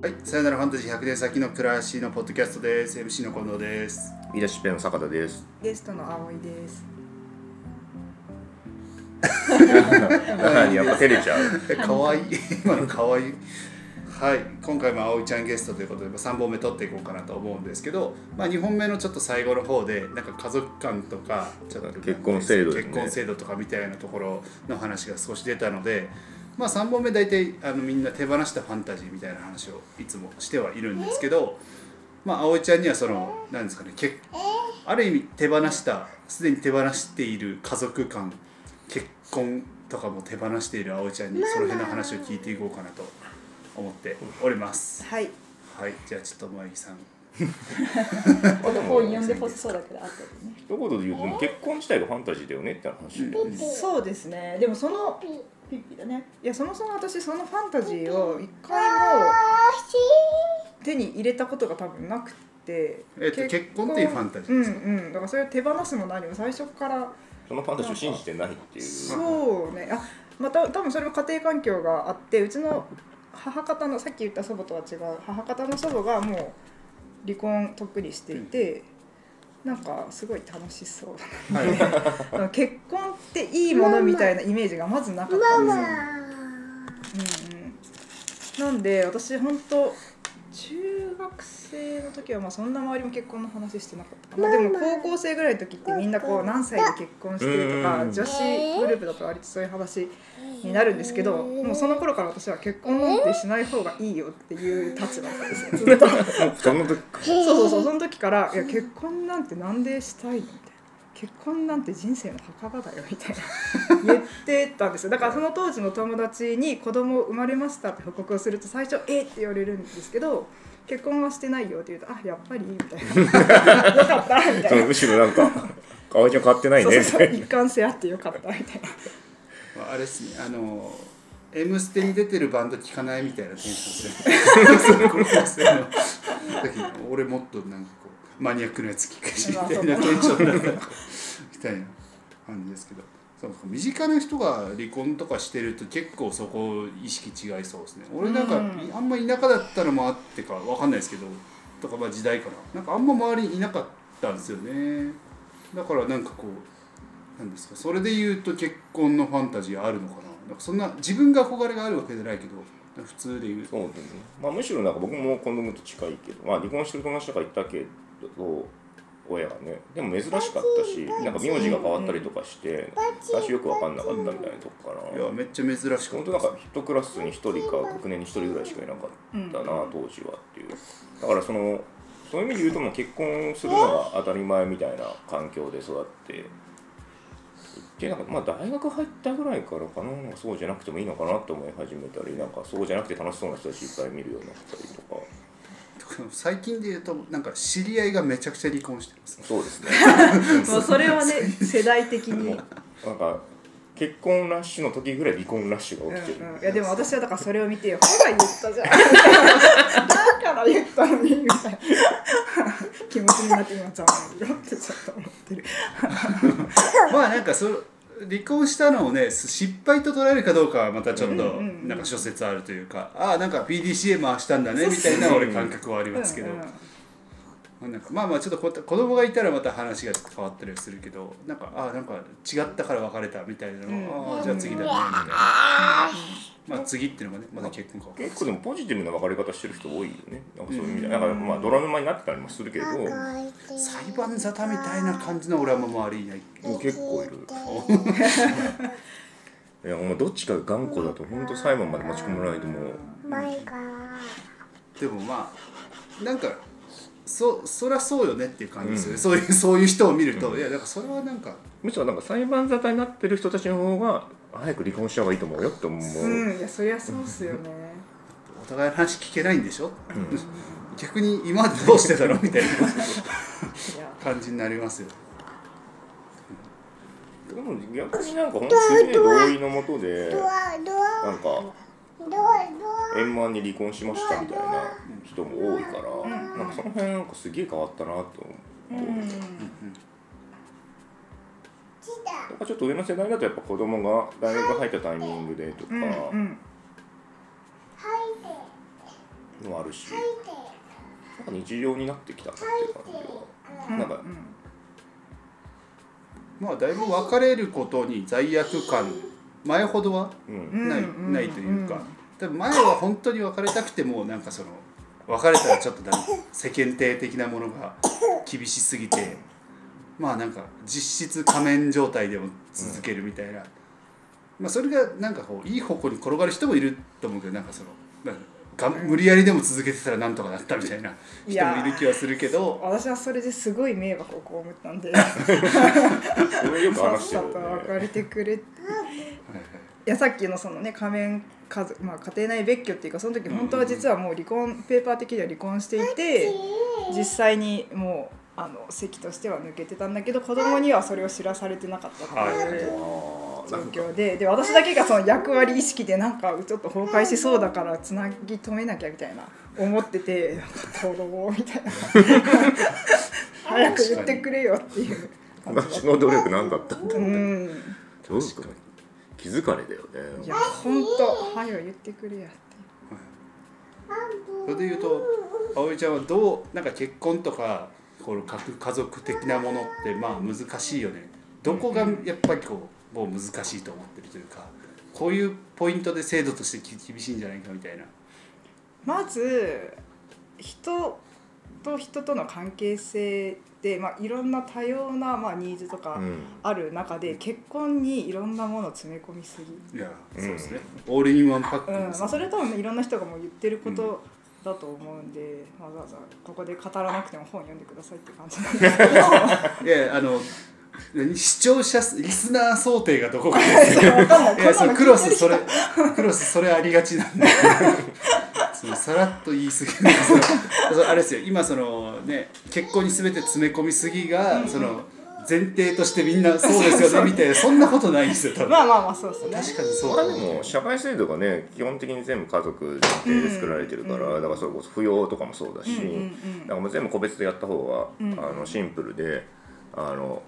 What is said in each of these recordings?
はい、さよならファンタジー100年先の暮らしのポッドキャストです。MC の近藤です。言い出しっぺの坂田です。ゲストの葵です。何やっぱ照れちゃう。え、可愛い今の可愛いはい、今回も葵ちゃんゲストということで3本目撮っていこうかなと思うんですけど、まあ、2本目のちょっと最後の方でなんか家族観とかちょっと結婚制度ですね結婚制度とかみたいなところの話が少し出たので、まあ、3本目大体あのみんな手放したファンタジーみたいな話をいつもしてはいるんですけど、まあ、葵ちゃんにはその何ですかね結ある意味手放したすでに手放している家族観結婚とかも手放している葵ちゃんにその辺の話を聞いていこうかなと思っております。はい。はい、じゃあちょっとさん。本読んでほしそうだけど、あとでね。一言で言うとでも結婚自体がファンタジーだよねって話で。そうですね。でもそのピッピだね。いやそもそも私そのファンタジーを一回も手に入れたことが多分なくて。えっと結婚っていうファンタジーうんですか？うん。だからそれを手放すも何も最初から。そのファンタジーを信じてないっていう。そうね。あ、また多分それも家庭環境があって、うちの母方のさっき言った祖母とは違う母方の祖母がもう離婚とっくにしていて。なんかすごい楽しそうはい。結婚っていいものみたいなイメージがまずなかったんですよ。うんうん、なんで私本当中学生の時はまあそんな周りも結婚の話してなかったかなでも高校生ぐらいの時ってみんなこう何歳で結婚してとかうん女子グループだと割とそういう話になるんですけどもうその頃から私は結婚なんてしない方がいいよっていう立場だったんですよずっと。その時そうそうそうその時から「いや結婚なんてなんでしたいの?」みたいな「結婚なんて人生の墓場だよ」みたいな 言ってたんですよだからその当時の友達に子供生まれましたって報告をすると最初「えっ?」って言われるんですけど「結婚はしてないよ」って言うと「あやっぱり」みたいな「よかった」みたいなそのむしろなんか葵ちゃん変わってないそうねみたいな。そうそう 一貫性あってよかったみたいなあれですね、あの。M ステに出てるバンド聞かないみたいなテンションする。高校生の時に俺もっとなんかマニアックなやつ聞くしみたいなテンションだったみたいな感じですけど。そうか身近な人が離婚とかしてると結構そこ意識違いそうですね俺なんか、うんあんま田舎だったのもあってかわかんないですけどとかまあ時代かななんかあんま周りにいなかったんですよねだからなんかこうなんですかそれで言うと結婚のファンタジーあるのかななんかそんな自分が憧れがあるわけじゃないけど普通で言うとそうだね。まあむしろなんか僕も近藤君と近いけど、まあ離婚してる友達とかいたけど。親がねでも珍しかったしなんか名字が変わったりとかして私よく分かんなかったみたいなとこから。いやめっちゃ珍しかった。本当なんか一クラスに一人か学年に一人ぐらいしかいなかったな、当時はっていう。だからそのそういう意味で言うともう結婚するのが当たり前みたいな環境で育ってでなんかまあ大学入ったぐらいからかなそうじゃなくてもいいのかなって思い始めたりなんかそうじゃなくて楽しそうな人たちいっぱい見るようになったりとか最近で言うとなんか知り合いがめちゃくちゃ離婚してます。そうですね。もうそれはね 世代的に、うんなんか結婚ラッシュの時ぐらい離婚ラッシュが起きてる、うん、いやでも私はだからそれを見てほら言ったじゃん。だから言ったのにみたいな。気持ちになって今ちゃんってちょっと思ってる。まあなんかそ離婚したのをね失敗と捉えるかどうかはまたちょっとなんか諸説あるというか、ああなんか PDCA 回したんだねみたいな俺感覚はありますけど、なんかまあまあちょっとこ子供がいたらまた話がちょっと変わったりはするけどなんかああなんか違ったから別れたみたいなのを、うん。ああじゃあ次だねみたいな、まあ次っていうのがねまだ結婚か。結構でもポジティブな別れ方してる人多いよね。なんかそういう意味で、なんかまあドラマになってたりもするけど、裁判沙汰みたいな感じの俺はもう周りいない。結構いる。いやもうどっちかが頑固だと本当裁判まで持ち込まないともう。でもまあなんかそそりゃそうよねっていう感じですよね、そういう そういう人を見ると、いやだからそれはなんか。むしろなんか裁判沙汰になってる人たちの方が早く離婚した方がいいと思うよって思う、うん、いやそりゃそうっすよね。お互いの話聞けないんでしょ、逆に今までどうしてたのみたいな。感じになりますよ。でも逆になんか本当すげえ同意のもとでなんか円満に離婚しましたみたいな人も多いから、なんかその辺なんかすげえ変わったなと思う、うん、やっぱちょっと上の世代だとやっぱ子供が大学入ったタイミングでとかもあるるしなんか日常になってきたなっていう感じは。なんかまあだいぶ別れることに罪悪感前ほどはうん。ない,、うんないというか。多分前は本当に別れたくてもなんかその別れたらちょっとなんか世間体的なものが厳しすぎてまあなんか実質仮面状態でも続けるみたいな、まあそれがなんかこういい方向に転がる人もいると思うけどなんかその無理やりでも続けてたらなんとかなったみたいない人もいる気はするけど。私はそれですごい迷惑を被ったんで。それよくさっさ話してると別よねれてくれ いやさっきのそのね仮面家族、まあ、家庭内別居っていうかその時本当は実はもう離婚ペーパー的には離婚していて実際にもうあの席としては抜けてたんだけど子供にはそれを知らされてなかったっていう状況でで私だけがその役割意識でなんかちょっと崩壊しそうだからつなぎ止めなきゃみたいな思ってて子供みたいな。早く言ってくれよっていう私の努力何だったんだうん。どういうこと？気づかれだよね。いや本当早く言ってくれやって。それでいうと葵ちゃんはどうなんか結婚とかこの家家族的なものってまあ難しいよね。どこがやっぱりこうもう難しいと思ってるというかこういうポイントで制度としてき厳しいんじゃないかみたいな。まず人と人との関係性で、まあ、いろんな多様な、まあ、ニーズとかうん。ある中で結婚にいろんなものを詰め込みすぎ、いやうん。そうですね、オールインワンパックうん。ですまあ、それ多分いろんな人がもう言ってることだと思うんで、わざわざここで語らなくても本読んでくださいって感じなんですけど。いやあの何視聴者数リスナー想定がどこかです そのクロスそれクロスそれありがちなんで。そのさらっと言い過ぎるそのそのあれですよ。今そのね結婚に全て詰め込みすぎが、その前提としてみんなそうですよねみたいなそんなことないんですよ多分、まあまあまあそうですね。確かにそう。まあだでも社会制度がね基本的に全部家族前提で作られてるから、だからそれこそ扶養とかもそうだし、うんうんうん。だからもう全部個別でやった方が、うん。あのシンプルであの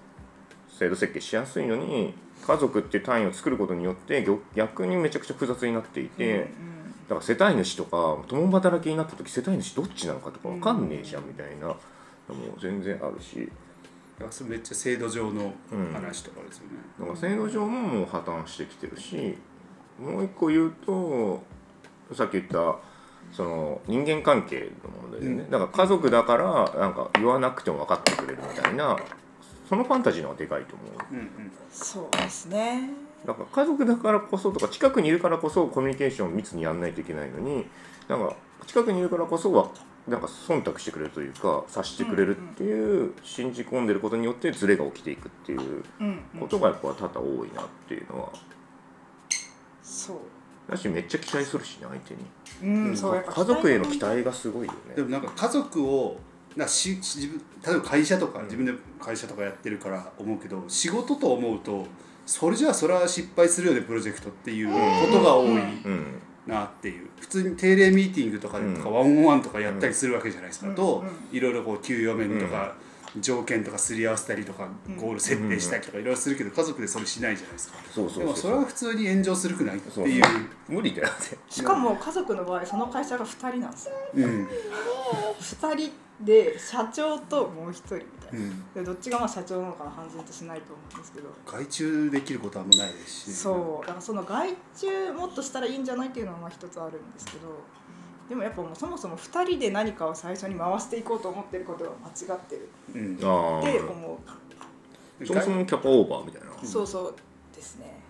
制度設計しやすいのに家族っていう単位を作ることによって逆逆にめちゃくちゃ複雑になっていて、だから世帯主とか共働きになった時世帯主どっちなのかとか分かんねえじゃんみたいなのも全然あるし。だからそれめっちゃ制度上の話とかですよね、だから制度上ももう破綻してきてるしもう一個言うとさっき言ったその人間関係の問題でね、うん。だから家族だからなんか言わなくても分かってくれるみたいなそのファンタジーの方がでかいと思う。うんうん。そうですねだから家族だからこそとか近くにいるからこそコミュニケーションを密にやんないといけないのになんか近くにいるからこそはなんか忖度してくれるというか察してくれるっていう信じ込んでることによってズレが起きていくっていうことがやっぱ多々多いなっていうのは。そう。だしめっちゃ期待するしね相手に。うん、家族への期待がすごいよね。でもなんか家族をなし自分例えば会社とか自分で会社とかやってるから思うけど仕事と思うとそれじゃあそれは失敗するよねプロジェクトっていうことが多いうん。なっていう。普通に定例ミーティングとかでとかワンオンワンとかやったりするわけじゃないですか、うん。とうんいろいろこう給与面とか条件とかすり合わせたりとかうん。ゴール設定したりとかいろいろするけど家族でそれしないじゃないですか。でもそれは普通に炎上するくないっていう。無理だよね。しかも家族の場合その会社が2人なんですよ。うん。2人で社長ともう1人みたいな。うん。でどっちがまあ社長なのかな判然としないと思うんですけど。外注できることはもうないですし。そう。だからその外注もっとしたらいいんじゃないっていうのはまあ一つあるんですけど。でもやっぱもうそもそも2人で何かを最初に回していこうと思ってることが間違ってる。うん。あってあ思そもそもキャパオーバーみたいな。うそうそうですね。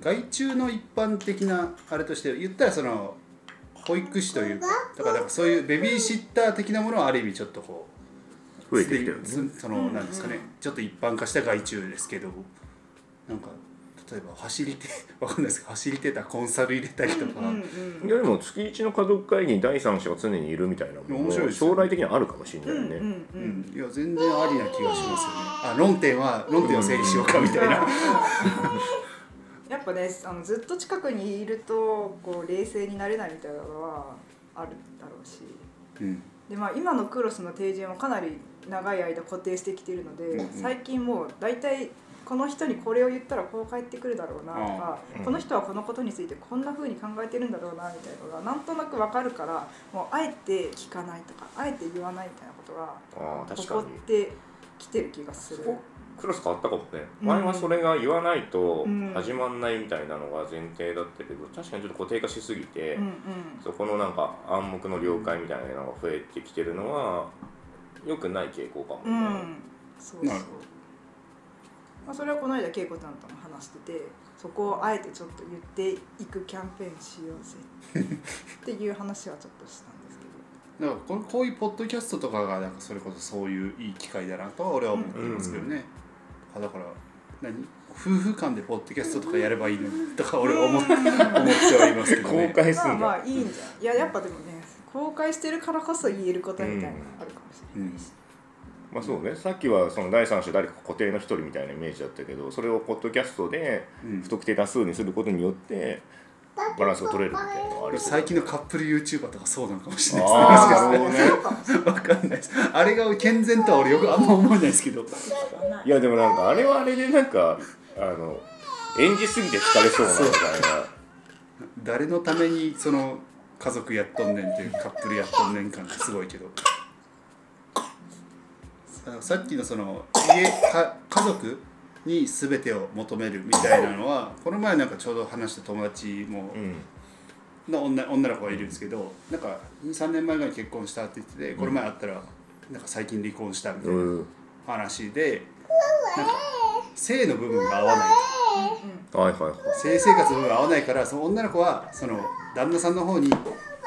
外注の一般的なあれとして言ったらその保育士というかだからかそういうベビーシッター的なものはある意味ちょっとこう増えてきてるね。すそのなんですかねちょっと一般化した外注ですけどなんか例えば走り手 わかんないですけど走り手たコンサル入れたりとか、いやでも月一の家族会議に第三者が常にいるみたいなのも面白いですよ将来的にはあるかもしれないね、いや全然ありな気がしますよね。あ論点は論点を整理しようかみたいな、やっぱねあのずっと近くにいるとこう冷静になれないみたいなのはあるだろうし。うん。で、まあ、今のクロスの提示もかなり長い間固定してきているので、うんうん。最近もう大体この人にこれを言ったらこう返ってくるだろうなとか、うん。この人はこのことについてこんな風に考えてるんだろうなみたいなのがなんとなくわかるからもうあえて聞かないとかあえて言わないみたいなことが起こってきてる気がする。クラス変わったかもね。うん。前はそれが言わないとうん。始まんないみたいなのが前提だったけど確かにちょっと固定化しすぎて、うんうん。そこのなんか暗黙の了解みたいなのが増えてきてるのは良くない傾向かもうね、ん、そうそう。まあ、それはこの間恵子ちゃんとも話しててそこをあえてちょっと言っていくキャンペーンしようぜっていう話はちょっとしたんですけど。だからここういうポッドキャストとかがなんかそれこそそういういい機会だなとは俺は思ってますけどね、あだから何？夫婦間でポッドキャストとかやればいいのにとか俺は思思ってはいますけど公ね。まあ開すんだ、まあいいんじゃん。いややっぱでもね公開してるからこそ言えることみたいなのあるかもしれないし、まあそうね。さっきはその第三者誰か固定の一人みたいなイメージだったけどそれをポッドキャストでうん。不特定多数にすることによってバランスが取れるみたいなのがある最近のカップル YouTuber とかそうなのかもしれない。です ねそうかもしれわかんないです。あれが健全とは俺よくあんま思えないですけど。ない。いやでもなんかあれはあれでなんかあの演じすぎて疲れそうなみたいな。誰のためにその家族やっとんねんっていうカップルやっとんねん感がすごいけど。ささっきのその家か家族に全てを求めるみたいなのはこの前なんかちょうど話した友達もうん。の女女の子がいるんですけどなんか23年前ぐらいに結婚したって言っててこの前会ったらなんか最近離婚したみたいなうん。話でなんか性の部分が合わない。とはいはいはい。性生活の部分が合わないからその女の子はその旦那さんの方に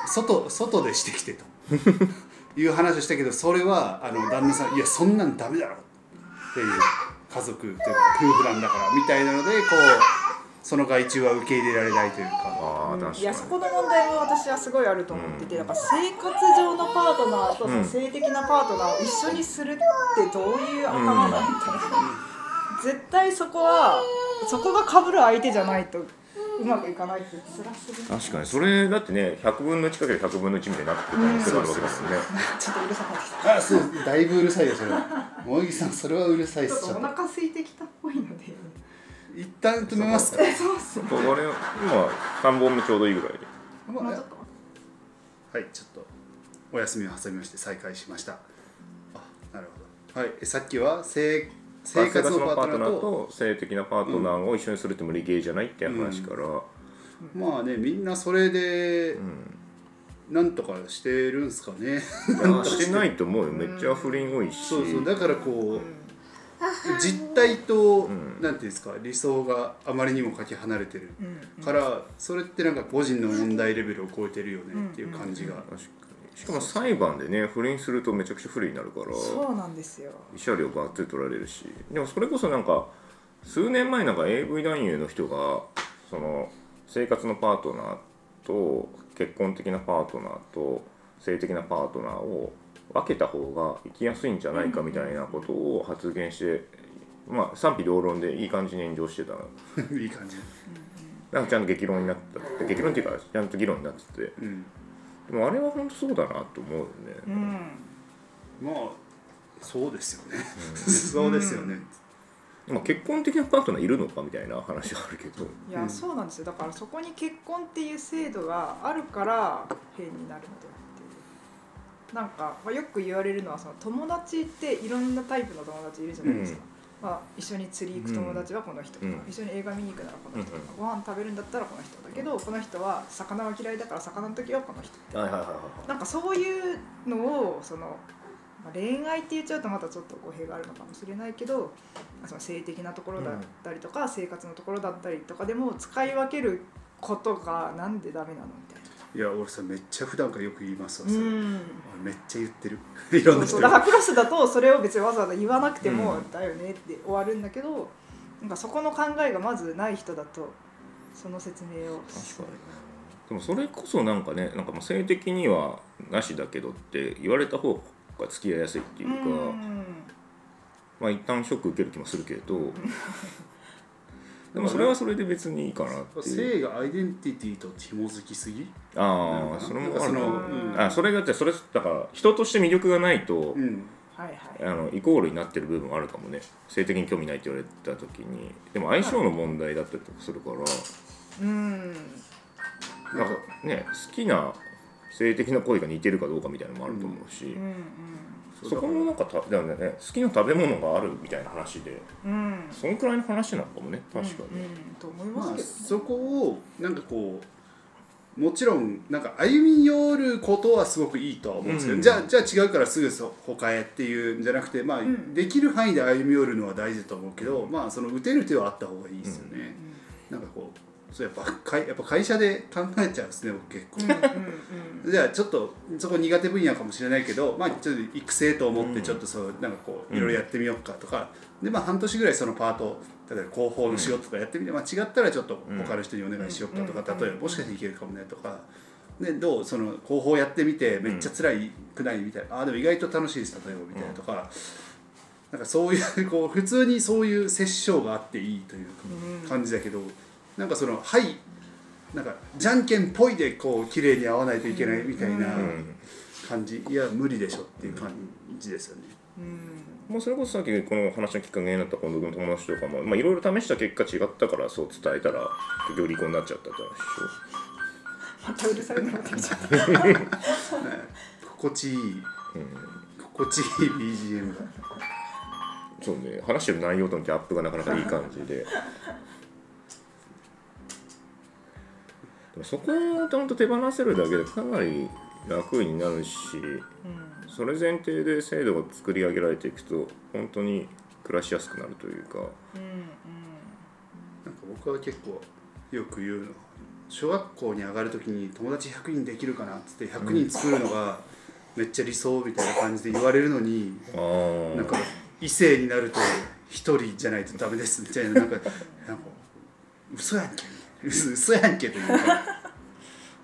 外外でしてきてと いう話をしたけどそれはあの旦那さんいやそんなんダメだろっていう家族というか夫婦なんだからみたいなのでこうその外注は受け入れられないというか。ああ確かに。いやそこの問題も私はすごいあると思ってて、うんだから生活上のパートナーとその性的なパートナーを一緒にするってどういう頭だみたいな、絶対そこはそこが被る相手じゃないとうまくいかないって辛すぎる。確かに。それだってね100分の1かける100分の1みたいになってる可能性があるわけですよね。ちょっとうるさくなってきた。あそうだいぶうるさいよそれ萌木さんそれはうるさいっちょっとお腹空いてきたっぽいので。一旦止めますか。そうっすねこれ今3本目ちょうどいいぐらいで。まあもうちょっと。はい、ちょっとお休みを挟みまして再開しました。あ、なるほど。はい、えさっきは生生活のパートナーと、性的なパートナーを一緒にするって無理ゲーじゃないっていう話から、まあね、みんなそれでうんなんとかしてるんすかね。してないと思うよ。めっちゃ不倫多いし。そうそう、だからこう、実態と、ん。なんていうんですか、理想があまりにもかけ離れてる。うん。から、それってなんか個人の問題レベルを超えてるよねっていう感じが。確しかも裁判でね不倫するとめちゃくちゃ不利になるからそうなんですよ。慰謝料ばっつり取られるし。でもそれこそなんか数年前なんか AV 男優の人がその生活のパートナーと結婚的なパートナーと性的なパートナーを分けた方が生きやすいんじゃないかみたいなことを発言して、まあ賛否両論でいい感じに炎上してたの。いい感じ。なんかちゃんと激論になったって激論っていうかちゃんと議論になってて。うん。でもあれは本当そうだなと思うよね、うん。まあ、そうですよね。そうですよね。まあ、結婚的なパートナーいるのかみたいな話はあるけど。いや、うん。そうなんですよ。だからそこに結婚っていう制度があるから変になるのではっていう。なんか、まあ、よく言われるのはその友達っていろんなタイプの友達いるじゃないですか、まあ、一緒に釣り行く友達はこの人とか、うん。一緒に映画見に行くならこの人とか、うご飯食べるんだったらこの人だけどこの人は魚は嫌いだから魚の時はこの人。はいはいはいはいなんかそういうのをその、まあ、恋愛って言っちゃうとまたちょっと語弊があるのかもしれないけどその性的なところだったりとか、生活のところだったりとかでも使い分けることがなんでダメなのみたいいや、俺さ、めっちゃ普段からよく言いますわ。な。それうん俺めっちゃ言ってる。いろんな人だからクロスだとそれを別にわざわざ言わなくても、うんだよねって終わるんだけどなんかそこの考えがまずない人だとその説明を確かにでもそれこそなんかねなんかもう性的にはなしだけどって言われた方が付き合いやすいっていうか、うんまあ一旦ショック受ける気もするけど でもそれはそれで別にいいかなっていう。性がアイデンティティと紐づきすぎ？ああそれもある。あそれがってそれだから人として魅力がないとうん。はいはい。あのイコールになってる部分あるかもね。性的に興味ないって言われた時に。でも相性の問題だったりとかするから。うん。なんかね好きな性的な行為が似てるかどうかみたいなのもあると思うし、うんそこのなんかただよね。好きな食べ物があるみたいな話で。うん。うんそんくらいの話なのかもね。確かに、うんと思いまますあけどね。そこをなんかこうもちろんなんか歩み寄ることはすごくいいとは思うんですけど、うん。じゃあじゃあ違うからすぐそ他へっていうんじゃなくてまあ、ん。できる範囲で歩み寄るのは大事だと思うけど、まあその打てる手はあった方がいいですよね、そうやっぱかいやっぱ会社で考えちゃうんですね僕結構。うん じゃあちょっとそこ苦手分野かもしれないけど、まあ、ちょっと育成と思っうん。てちょっとそうなんかこううん。いろいろやってみようかとか、でまあ半年ぐらいそのパート例えば広報の仕事とかやってみて、まあ、違ったらちょっと他の人にお願いしようかとか、うん。例えばもしかしていけるかもねとか。でどうその広報やってみてめっちゃ辛いくないみたいな、ああでも意外と楽しいです例えばみたいなとか、なんかそういうこう普通にそういう折衝があっていいといううん。感じだけど、なんかそのはいなんかじゃんけんぽいでこう綺麗に合わないといけないみたいなうん。感じ、いや無理でしょっていう感じですよね。うん。まあ、それこそさっきこの話のきっかけになった近藤君の友達とかもまあいろいろ試した結果違ったからそう伝えたら結局離婚になっちゃったって話でしまたうるさくなってきちゃった。心地いい。ょ、心地いい BGM が。うん、そうね。話してる内容とのギャップがなかなかいい感じででもそこをちゃんと手放せるだけでかなり楽になるしそれ前提で制度が作り上げられていくと本当に暮らしやすくなるというか。うんうん。なんか僕は結構よく言うの小学校に上がる時に友達100人できるかなっつって100人作るのがめっちゃ理想みたいな感じで言われるのにああなんか異性になると一人じゃないとダメですみたいななんかなんか嘘やんけ嘘嘘やんけというか。じゃあ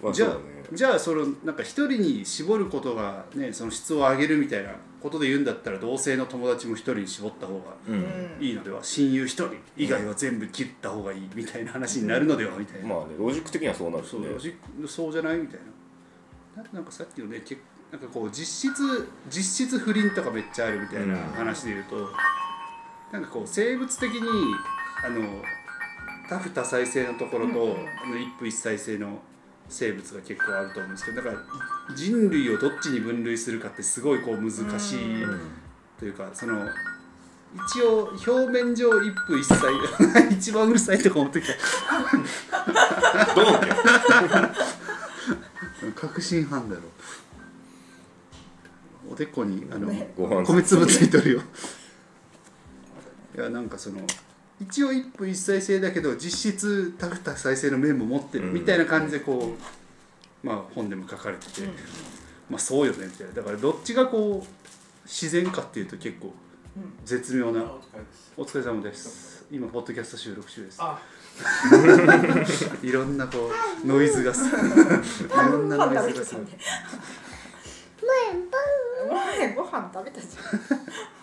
まあそうだね。じゃあそのなんか一人に絞ることがねその質を上げるみたいなことで言うんだったら同性の友達も一人に絞った方がうん。いいのでは親友一人以外は全部切った方がいいみたいな話になるのではみたいな、まあねロジック的にはそうなるしね。そうロジそうじゃないみたいな。ななんかさっきのねけなんかこう実質実質不倫とかめっちゃあるみたいなうん話で言うと、なんかこう生物的にあの多夫多妻制のところと、一夫一妻制の生物が結構あると思うんですけどだから人類をどっちに分類するかってすごいこう難しいうんというかその一応表面上一夫一妻 一番うるさいとか思ってきた。どう確信犯だろ。おでこにあのご飯。米粒ついとるよ。いやなんかその一応一夫一妻制だけど実質多夫多妻制の面も持ってるうん。みたいな感じでこう、まあ本でも書かれてて、まあそうよねみたいな。だからどっちがこう自然かっていうと結構絶妙な。お疲れです。お疲れ様です。今ポッドキャスト収録中です。あ。いろんなこうノイズがする いろんなノイズがする。前ご飯食べたじゃん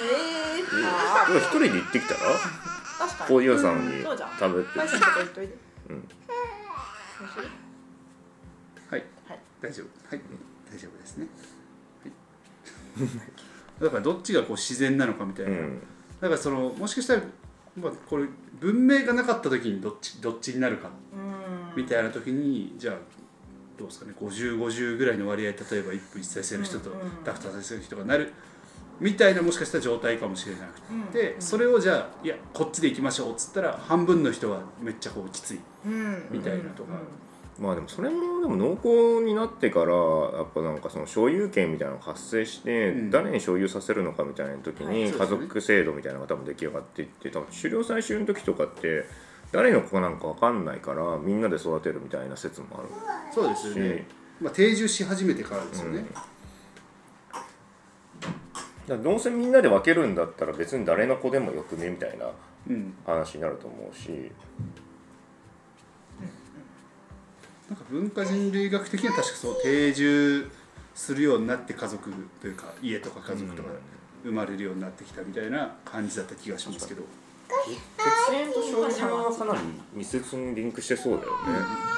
ええー、あ一人で行ってきたら？ー確かに。コーヒー屋さん。に食べて。うん。はい。はい。大丈夫。はい。大丈夫ですね、はい、だからどっちがこう自然なのかみたいうな、ん。だからそのもしかしたら、まあ、これ文明がなかった時にどっちどっちになるかうん。みたいな時にじゃあどうですかね？5050ぐらいの割合例えば一夫一妻制の人とうんうん多夫多妻制の人がなるみたいなもしかしたら状態かもしれなくて、うん。それをじゃあいやこっちで行きましょうっつったら半分の人はめっちゃこうきついうん。みたいなとか。まあでもそれもでも濃厚になってからやっぱなんかその所有権みたいなのが発生して、うん。誰に所有させるのかみたいな時はい。に家族制度みたいなのが多分出来上がっていって多分狩猟採集の時とかって誰の子なんか分かんないからみんなで育てるみたいな説もある。そうですよね、まあ、定住し始めてからですよね、だからどうせみんなで分けるんだったら別に誰の子でもよくねみたいなうん、話になると思うし。なんか文化人類学的には確かそう定住するようになって家族というか家とか家族とか生まれるようになってきたみたいな感じだった気がしますけど、血縁と所有はかなり密接にリンクしてそうだよね、あー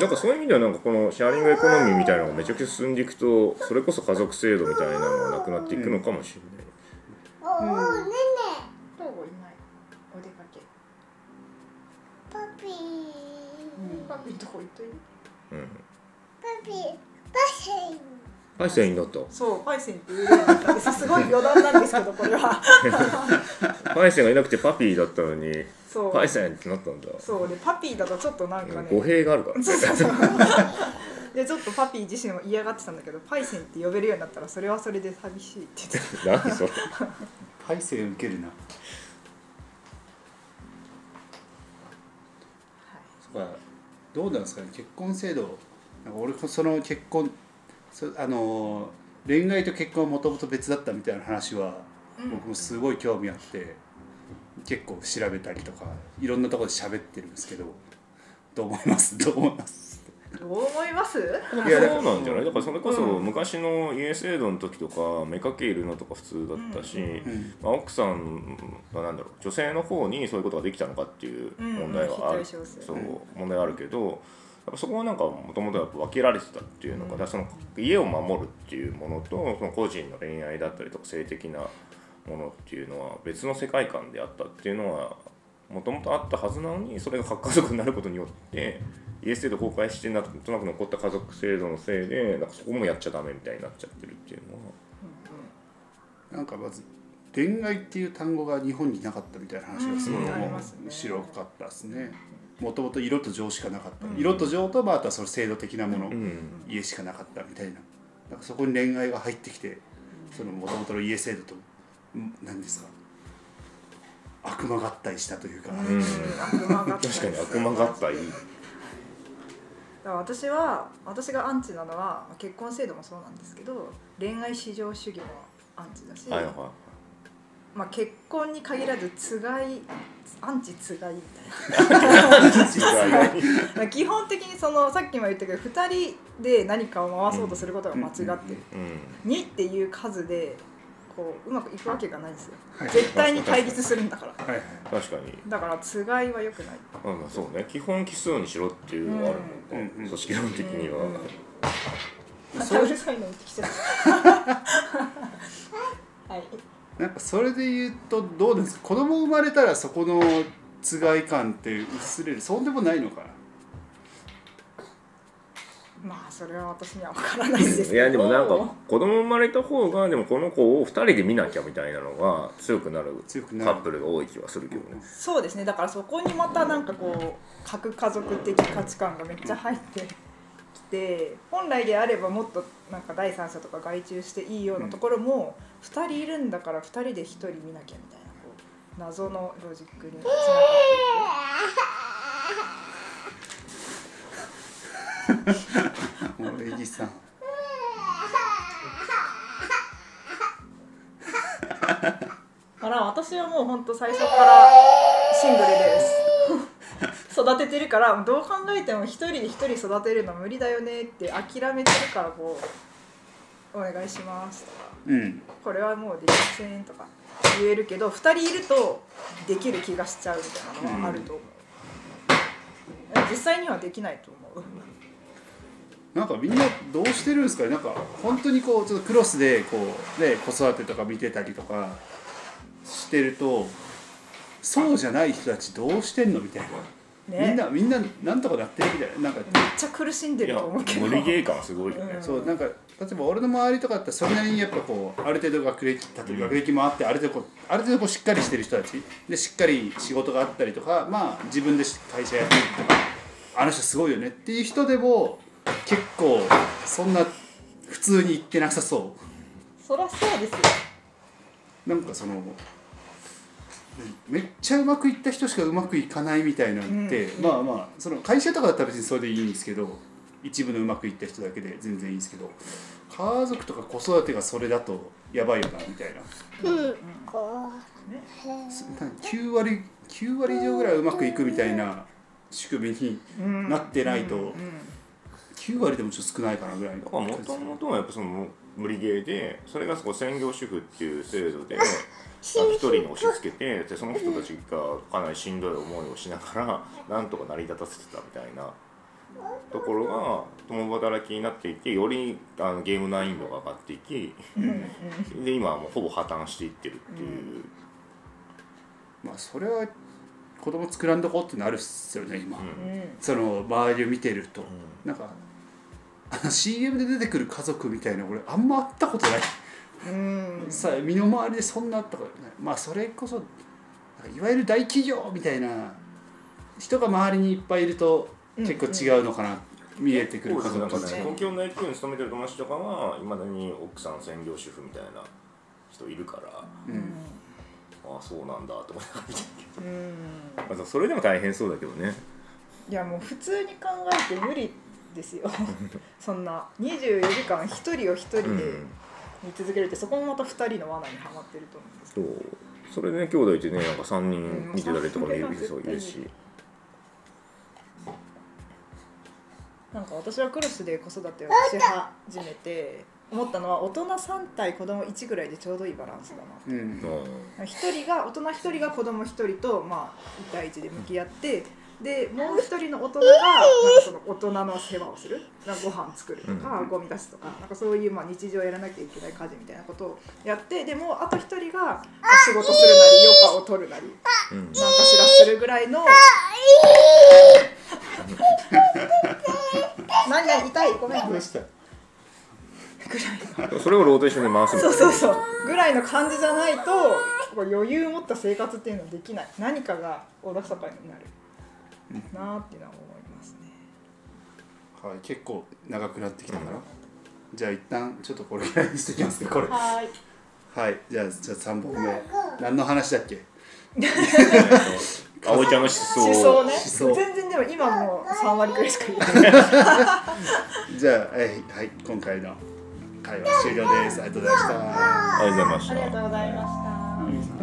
なんかそういう意味ではなんかこのシェアリングエコノミーみたいなのがめちゃくちゃ進んでいくとそれこそ家族制度みたいなのがなくなっていくのかもしれない、おおねねどういない。お出かけパピーパピどこ行ってるうん、パピーパセン。パイセンになった。そうパイセンっていうようになったんですすごい余談なんですけどこれは。パイセンがいなくてパピーだったのにそう。パイセンってなったんだ。そうでパピーだとちょっとなんかね。語弊があるから。ねそうそうそう。でちょっとパピー自身も嫌がってたんだけどパイセンって呼べるようになったらそれはそれで寂しいって言ってた。何それ？パイセン受けるな。そっか。どうなんですかね？結婚制度。なんか俺その結婚そあの恋愛と結婚はもともと別だったみたいな話は僕もすごい興味あって結構調べたりとかいろんなところで喋ってるんですけどどう思います？どう思います？どう思います？いやだからそうなんじゃない？だからそれこそうん。昔の家制度の時とか妾いるのとか普通だったし、うん。まあ、奥さんはなんだろう女性の方にそういうことができたのかっていう問題はある、うんそう問題あるけどやっぱそこはなんかもともとやっぱ分けられてたっていうのからその家を守るっていうものとその個人の恋愛だったりとか性的なものっていうのは別の世界観であったっていうのはもともとあったはずなのにそれが核家族になることによって家制度崩壊してなんとなく残った家族制度のせいでなんかそこもやっちゃダメみたいになっちゃってるっていうのは。なんかまず恋愛っていう単語が日本になかったみたいな話がすごい白かったですね。もともと色と情しかなかった、うん。色と情とまああとはその制度的なもの、うん。家しかなかったみたいな。なんかそこに恋愛が入ってきてそのもともとの家制度とん何ですか？悪魔合体したというか、うん。うん悪魔合体。確かに悪魔合体。だから私は私がアンチなのは結婚制度もそうなんですけど恋愛至上主義もアンチだし、はいはいまあ、結婚に限らずつがいアンチつがいみたいな。基本的にそのさっきも言ったけど2人で何かを回そうとすることが間違ってる、うん2っていう数でこううまくいくわけがないんですよ。はい。絶対に対立するんだから。確かに。だからつがいは良くない。まあまあそうね基本奇数にしろっていうのがあるもんね、うん組織論的には、うんまそうたうるさいの言ってきてた はい。なんかそれで言うとどうですか？子供生まれたらそこのつがい感って薄れる。そうでもないのかなまあそれは私には分からないんですけど。いやでもなんか子供生まれた方がでもこの子を2人で見なきゃみたいなのが強くなる強くなる。カップルが多い気はするけどね。そうですね。だからそこにまたなんかこう核家族的価値観がめっちゃ入ってきて本来であればもっとなんか第三者とか外注していいようなところも、2人いるんだから2人で1人見なきゃみたいなこう謎のロジックにつながっていくもうエギさん。から私はもう本当最初からシングルです。育ててるからどう考えても一人で一人育てるの無理だよねって諦めてるからこう「お願いします」とか。うん「これはもうできません」とか。言えるけど2人いるとできる気がしちゃうみたいなのはあると思う、実際にはできないと思うなんかみんなどうしてるんですかね？なんか本当にこうちょっとクロスでこうね子育てとか見てたりとかしてるとそうじゃない人たちどうしてんのみたいな、みんねなみんななんとかなってるみたいな。なんかめっちゃ苦しんでると思うけど。無理ゲー感すごいよね、うん。そうなんか例えば俺の周りとかだったらそれなりにやっぱこうある程度学歴例えば学歴もあってある程度こうある程度こうしっかりしてる人たち。でしっかり仕事があったりとかまあ自分で会社やってるとかあの人すごいよねっていう人でも結構そんな普通に言ってなさそそりゃそうですよ。うなんかそのめっちゃうまくいった人しかうまくいかないみたいなのって、うんまあまあその会社とかだったら別にそれでいいんですけど一部のうまくいった人だけで全然いいんですけど家族とか子育てがそれだとやばいよなみたいな。うん。こすな9割9割以上ぐらいうまくいくみたいな仕組みにうん。なってないとうん。うん9割でもちょっと少ないかなぐらいのだからもともとはやっぱその無理ゲーでそれがそこ専業主婦っていう制度で あ一人に押し付けてでその人たちがかなりしんどい思いをしながらなんとか成り立たせてたみたいな。ところが共働きになっていてよりあのゲーム難易度が上がっていきで今はもうほぼ破綻していってるっていう、まあそれは子供作らんとこってなるっすよね今、うん。うん。その周りを見てると、なんかあの CM で出てくる家族みたいな俺あんま会ったことない、うん。さ身の回りでそんなあったことない。まあそれこそいわゆる大企業みたいな人が周りにいっぱいいると結構違うのかな、見えてくる家族として。東京の大企業に勤めてる友達とかはいまだに奥さん専業主婦みたいな人いるから、うん。ああそうなんだと思いながら見てるうん。けどまあそれでも大変そうだけどね。いやもう普通に考えて無理ですよ。そんな24時間一人を一人で見続けるってそこもまた2人の罠にはまってると思うんですそう。それでね兄弟いてねなんか3人見てたりとかもいるうん人いるし。なんか私はクロスで子育てをし始めて思ったのは大人3対子供1ぐらいでちょうどいいバランスだなうん。うん。一人が大人一人が子供一人とまあ一対一で向き合ってでもう一人の大人がなんかその大人の世話をする。なんかご飯作るとか、うん。ゴミ出すとか。なんかそういうまあ日常やらなきゃいけない家事みたいなことをやってでもうあと一人がまあ仕事するなり余暇を取るなりうん。なんかしらするぐらいの何々痛い？ごめん。ごめんしたそれをローテーションで回すみたいな。そうそうそう。ぐらいの感じじゃないと余裕を持った生活っていうのはできない。何かがおろそかになるなあっていうのは思いますね。はい結構長くなってきたから、じゃあ一旦ちょっとこれぐらいにしてきますかこれ。はい。はいじゃあじゃあ3本目。何の話だっけ？葵ちゃんの思想思想ね。想全然でも今もう3割くらいしか言ってない。じゃあはい、はい、今回の会話終了です。ありがとうございました。ありがとうございました。ありがとうございました